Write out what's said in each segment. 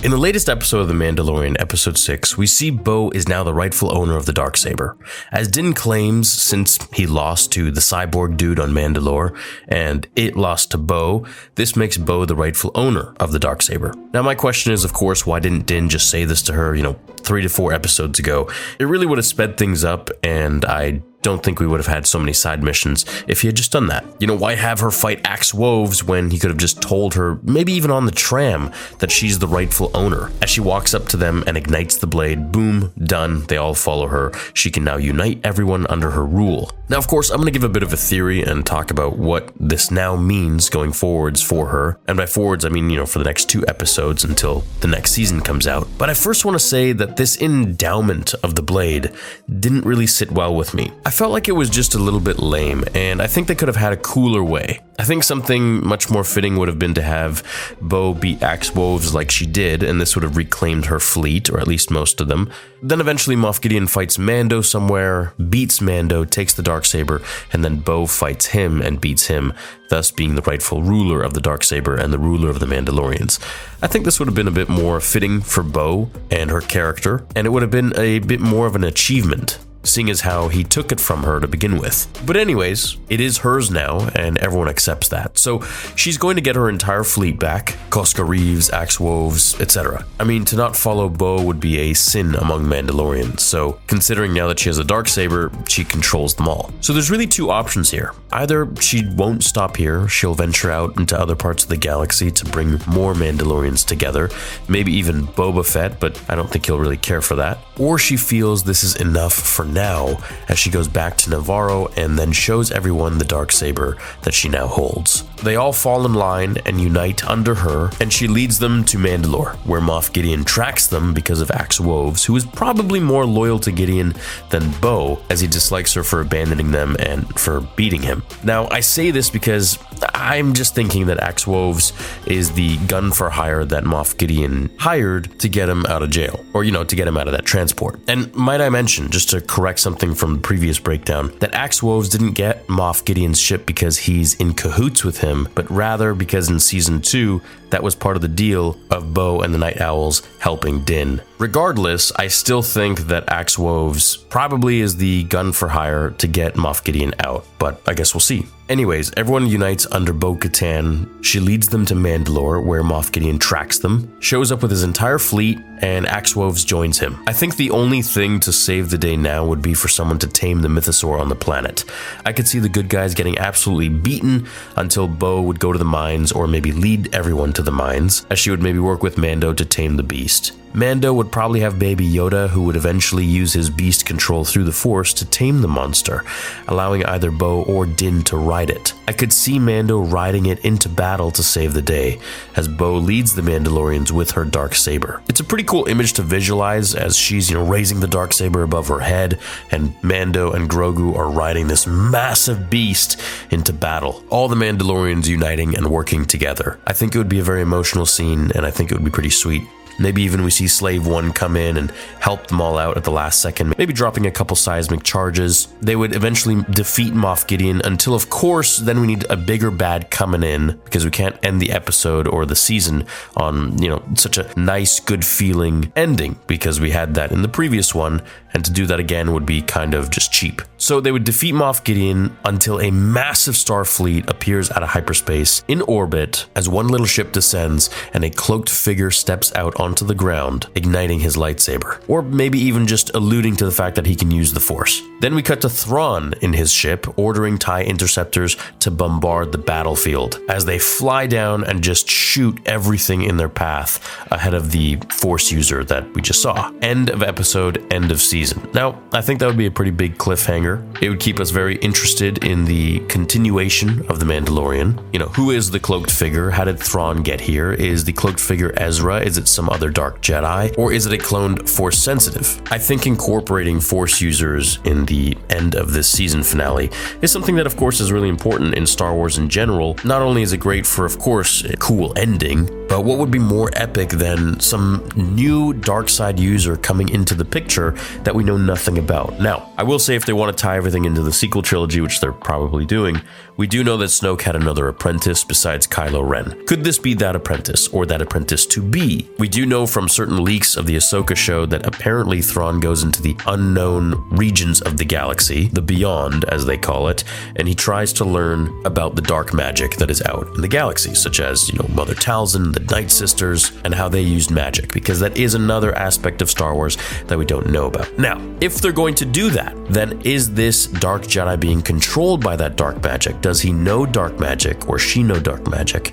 In the latest episode of The Mandalorian, episode 6, we see Bo is now the rightful owner of the Darksaber. As Din claims, since he lost to the cyborg dude on Mandalore, and it lost to Bo, this makes Bo the rightful owner of the Darksaber. Now, my question is, of course, why didn't Din just say this to her, you know, three to four episodes ago? It really would have sped things up, and I don't think we would have had so many side missions if he had just done that. You know, why have her fight Axe Woves when he could have just told her, maybe even on the tram, that she's the rightful owner? As she walks up to them and ignites the blade, boom, done. They all follow her. She can now unite everyone under her rule. Now, of course, I'm going to give a bit of a theory and talk about what this now means going forwards for her. And by forwards, I mean, you know, for the next two episodes until the next season comes out. But I first want to say that this endowment of the blade didn't really sit well with me. I felt like it was just a little bit lame, and I think they could have had a cooler way. I think something much more fitting would have been to have Bo beat Axe Woves like she did, and this would have reclaimed her fleet, or at least most of them. Then eventually Moff Gideon fights Mando somewhere, beats Mando, takes the Darksaber, and then Bo fights him and beats him, thus being the rightful ruler of the Darksaber and the ruler of the Mandalorians. I think this would have been a bit more fitting for Bo and her character, and it would have been a bit more of an achievement seeing as how he took it from her to begin with. But, anyways, it is hers now, and everyone accepts that. So, she's going to get her entire fleet back Koska Reeves, Axe Woves, etc. I mean, to not follow Bo would be a sin among Mandalorians, so considering now that she has a dark saber, she controls them all. So, there's really two options here. Either she won't stop here, she'll venture out into other parts of the galaxy to bring more Mandalorians together, maybe even Boba Fett, but I don't think he'll really care for that. Or she feels this is enough for now as she goes back to Nevarro and then shows everyone the dark saber that she now holds. They all fall in line and unite under her, and she leads them to Mandalore, where Moff Gideon tracks them because of Axe Woves, who is probably more loyal to Gideon than Bo, as he dislikes her for abandoning them and for beating him. Now, I say this because I'm just thinking that Axe Woves is the gun for hire that Moff Gideon hired to get him out of jail, or, you know, to get him out of that transport. And might I mention, just to correct something from the previous breakdown, that Axe Woves didn't get Moff Gideon's ship because he's in cahoots with him, but rather because in season 2, that was part of the deal of Bo and the Night Owls helping Din. Regardless, I still think that Axe Woves probably is the gun for hire to get Moff Gideon out, but I guess we'll see. Anyways, everyone unites under Bo Katan. She leads them to Mandalore, where Moff Gideon tracks them, shows up with his entire fleet, and Axe Woves joins him. I think the only thing to save the day now would be for someone to tame the mythosaur on the planet. I could see the good guys getting absolutely beaten until Bo would go to the mines or maybe lead everyone to the mines, as she would maybe work with Mando to tame the beast. Mando would probably have Baby Yoda, who would eventually use his beast control through the Force to tame the monster, allowing either Bo or Din to ride it. I could see Mando riding it into battle to save the day, as Bo leads the Mandalorians with her dark saber. It's a pretty cool image to visualize as she's, you know, raising the dark saber above her head, and Mando and Grogu are riding this massive beast into battle. All the Mandalorians uniting and working together. I think it would be a very emotional scene, and I think it would be pretty sweet. Maybe even we see Slave One come in and help them all out at the last second, maybe dropping a couple seismic charges. They would eventually defeat Moff Gideon until, of course, then we need a bigger bad coming in because we can't end the episode or the season on, you know, such a nice, good feeling ending because we had that in the previous one, and to do that again would be kind of just cheap. So they would defeat Moff Gideon until a massive star fleet appears out of hyperspace in orbit as one little ship descends and a cloaked figure steps out onto the ground, igniting his lightsaber. Or maybe even just alluding to the fact that he can use the Force. Then we cut to Thrawn in his ship, ordering TIE interceptors to bombard the battlefield as they fly down and just shoot everything in their path ahead of the Force user that we just saw. End of episode, end of season. Now, I think that would be a pretty big cliffhanger. It would keep us very interested in the continuation of The Mandalorian. You know, who is the cloaked figure? How did Thrawn get here? Is the cloaked figure Ezra? Is it some other dark Jedi? Or is it a cloned Force sensitive? I think incorporating Force users in the end of this season finale is something that, of course, is really important in Star Wars in general. Not only is it great for, of course, a cool ending, but what would be more epic than some new dark side user coming into the picture that we know nothing about? Now, I will say if they want to tie everything into the sequel trilogy, which they're probably doing, we do know that Snoke had another apprentice besides Kylo Ren. Could this be that apprentice or that apprentice to be? We do know from certain leaks of the Ahsoka show that apparently Thrawn goes into the unknown regions of the galaxy, the beyond as they call it, and he tries to learn about the dark magic that is out in the galaxy, such as, you know, Mother Talzin, the Night Sisters, and how they used magic, because that is another aspect of Star Wars that we don't know about. Now, if they're going to do that, then is this dark Jedi being controlled by that dark magic? Does he know dark magic or she know dark magic?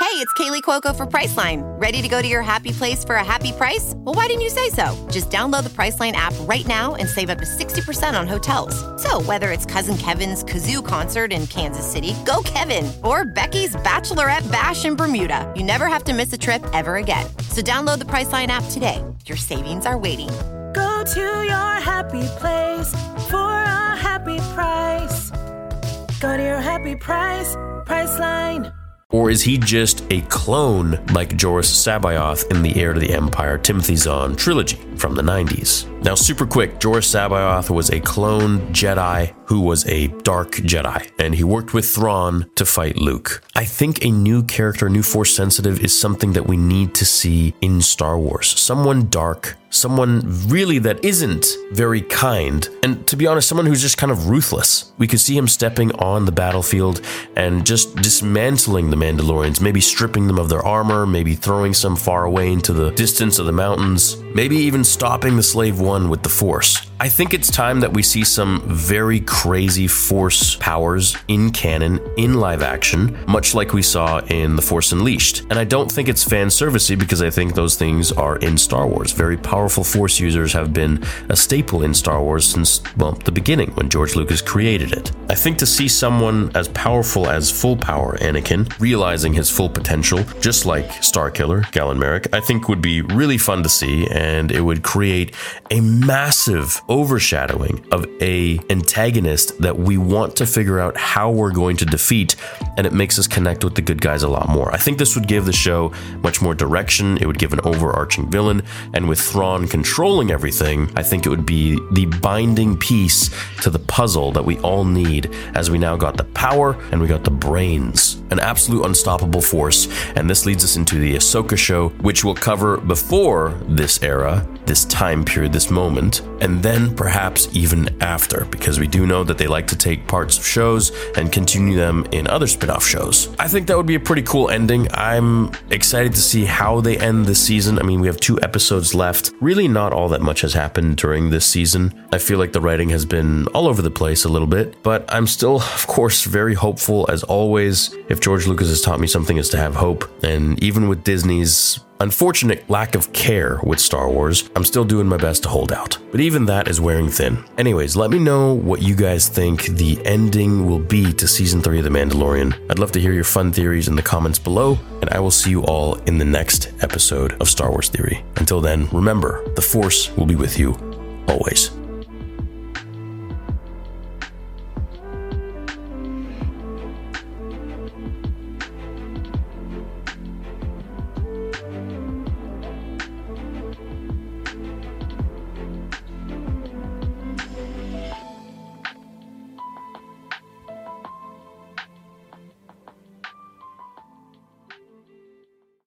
Hey, it's Kaley Cuoco for Priceline. Ready to go to your happy place for a happy price? Well, why didn't you say so? Just download the Priceline app right now and save up to 60% on hotels. So, whether it's Cousin Kevin's Kazoo concert in Kansas City, go Kevin, or Becky's Bachelorette Bash in Bermuda, you never have to miss a trip ever again. So, download the Priceline app today. Your savings are waiting. Go to your happy place for a happy price. Go to your happy price, Priceline. Or is he just a clone like Joruus C'baoth in the Heir to the Empire Timothy Zahn trilogy from the 90s? Now, super quick, Joruus C'baoth was a clone Jedi who was a dark Jedi, and he worked with Thrawn to fight Luke. I think a new character, new Force sensitive, is something that we need to see in Star Wars. Someone dark, someone really that isn't very kind, and to be honest, someone who's just kind of ruthless. We could see him stepping on the battlefield and just dismantling the Mandalorians, maybe stripping them of their armor, maybe throwing some far away into the distance of the mountains, maybe even stopping the Slave One with the Force. I think it's time that we see some very crazy Force powers in canon, in live action, much like we saw in The Force Unleashed. And I don't think it's fan servicey because I think those things are in Star Wars. Very powerful Force users have been a staple in Star Wars since, well, the beginning when George Lucas created it. I think to see someone as powerful as full power Anakin realizing his full potential, just like Starkiller, Galen Marek, I think would be really fun to see and it would create a massive overshadowing of a antagonist that we want to figure out how we're going to defeat and it makes us connect with the good guys a lot more. I think this would give the show much more direction, it would give an overarching villain and with Thrawn controlling everything, I think it would be the binding piece to the puzzle that we all need as we now got the power and we got the brains. An absolute unstoppable force, and this leads us into the Ahsoka show, which we'll cover before this era, this time period, this moment, and then perhaps even after, because we do know that they like to take parts of shows and continue them in other spin off shows. I think that would be a pretty cool ending. I'm excited to see how they end this season. I mean, we have two episodes left. Really, not all that much has happened during this season. I feel like the writing has been all over the place a little bit, but I'm still, of course, very hopeful as always. If George Lucas has taught me something, is to have hope. And even with Disney's unfortunate lack of care with Star Wars, I'm still doing my best to hold out. But even that is wearing thin. Anyways, let me know what you guys think the ending will be to season 3 of The Mandalorian. I'd love to hear your fun theories in the comments below, and I will see you all in the next episode of Star Wars Theory. Until then, remember, the Force will be with you always.